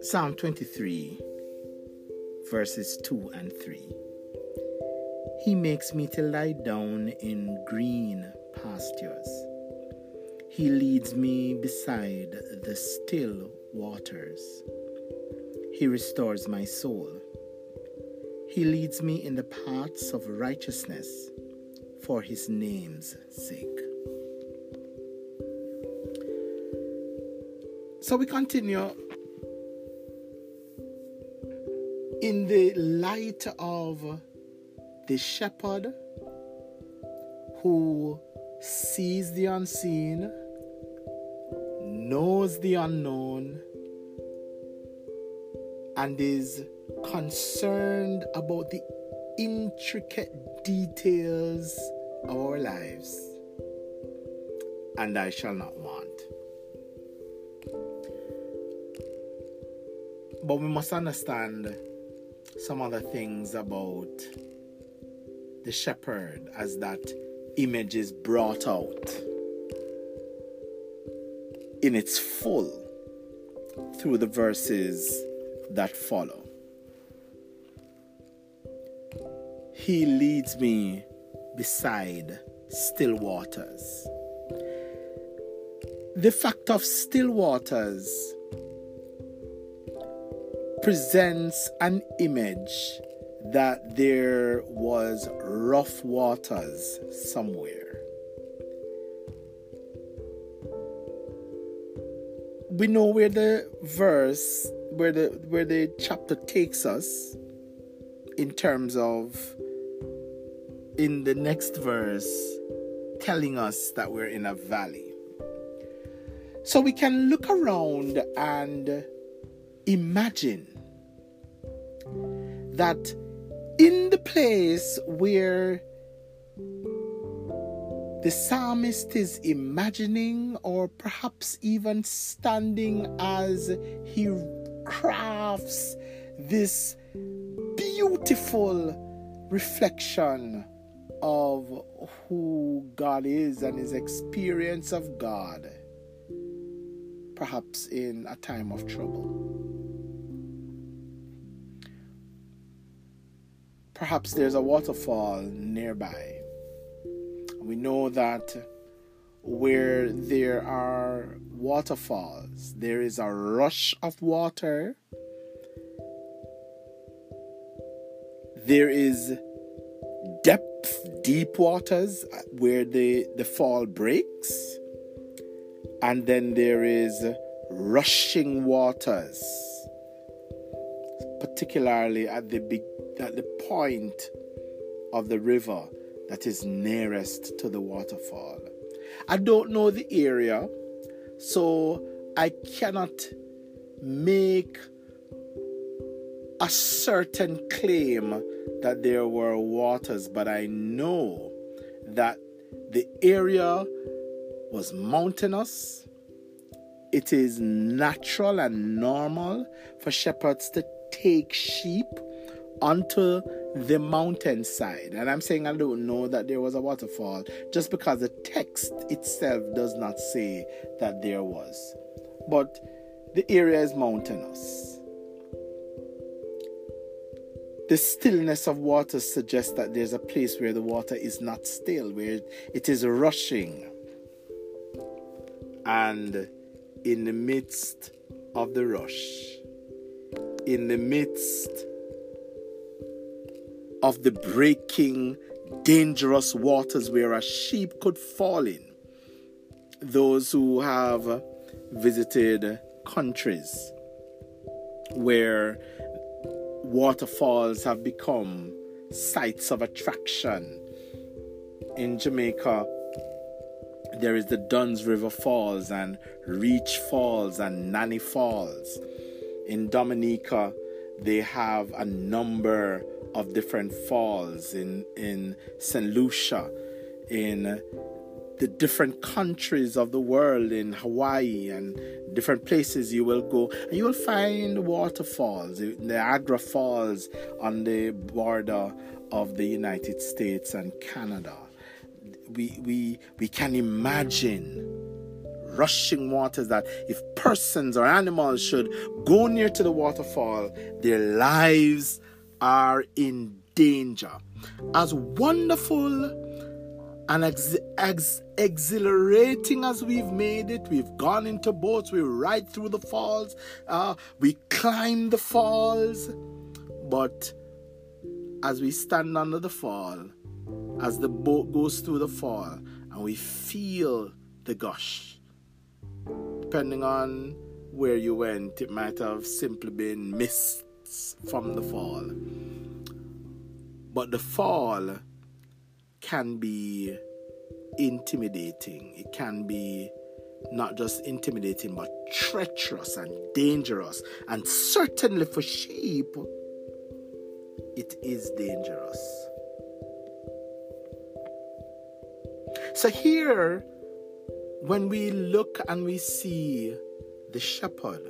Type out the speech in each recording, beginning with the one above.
Psalm 23, verses 2 and 3. He makes me to lie down in green pastures. He leads me beside the still waters. He restores my soul. He leads me in the paths of righteousness for his name's sake. So we continue in the light of the shepherd who sees the unseen, knows the unknown, and is concerned about the intricate details our lives. And I shall not want. But we must understand some other things about the shepherd as that image is brought out in its full through the verses that follow. He leads me beside still waters. The fact of still waters presents an image that there was rough waters somewhere. We know where the verse, where the where the chapter takes us in terms of in the next verse telling us that we're in a valley. So we can look around and imagine that in the place where the psalmist is imagining or perhaps even standing as he crafts this beautiful reflection of who God is and his experience of God, perhaps in a time of trouble. Perhaps there's a waterfall nearby. We know that where there are waterfalls, there is a rush of water. There is deep waters where the, the fall breaks. And then there is rushing waters, particularly at the big at the point of the river that is nearest to the waterfall. I don't know the area, so I cannot make a certain claim that there were waters, but I know that the area was mountainous. It is natural and normal for shepherds to take sheep onto the mountainside. And I'm saying I don't know that there was a waterfall just because the text itself does not say that there was. But the area is mountainous. The stillness of water suggests that there's a place where the water is not still, where it is rushing. And in the midst of the rush, in the midst of the breaking, dangerous waters where a sheep could fall in. Those who have visited countries where waterfalls have become sites of attraction. In Jamaica, there is the Dunn's River Falls and Reach Falls and Nanny Falls. In Dominica, they have a number of different falls in in St. Lucia, in the different countries of the world, in Hawaii and different places you will go, and you will find waterfalls, the Niagara Falls on the border of the United States and Canada. we we we can imagine rushing waters that if persons or animals should go near to the waterfall, their lives are in danger. As wonderful and ex- ex- exhilarating as we've made it, we've gone into boats, we ride through the falls, uh, we climb the falls, but as we stand under the fall, as the boat goes through the fall, and we feel the gush. Depending on where you went, it might have simply been mists from the fall. But the fall can be intimidating. It can be not just intimidating, but treacherous and dangerous. And certainly for sheep, it is dangerous. So here, when we look and we see the shepherd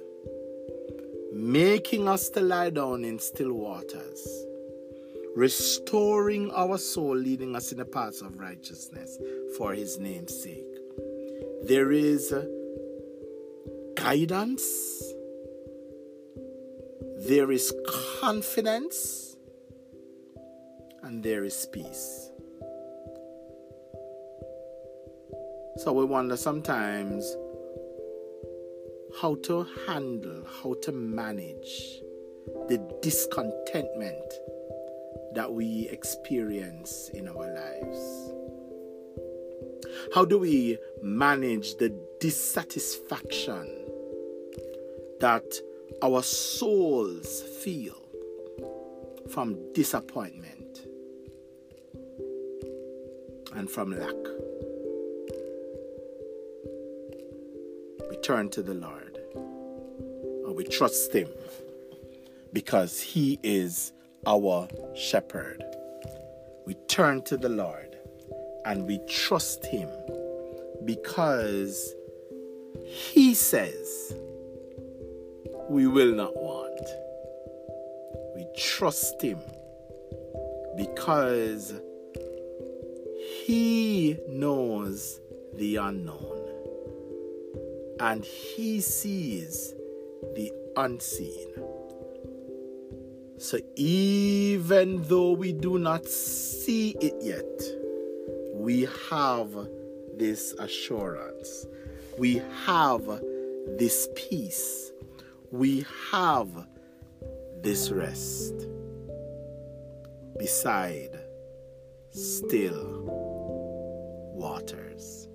making us to lie down in still waters, restoring our soul, leading us in the paths of righteousness for his name's sake. There is guidance, there is confidence, and there is peace. So we wonder sometimes how to handle, how to manage the discontentment that we experience in our lives. How do we manage the dissatisfaction that our souls feel from disappointment and from lack? We turn to the Lord and we trust Him because He is our shepherd. We turn to the Lord and we trust Him because He says we will not want. We trust Him because He knows the unknown and He sees the unseen. So even though we do not see it yet, we have this assurance. We have this peace. We have this rest beside still waters.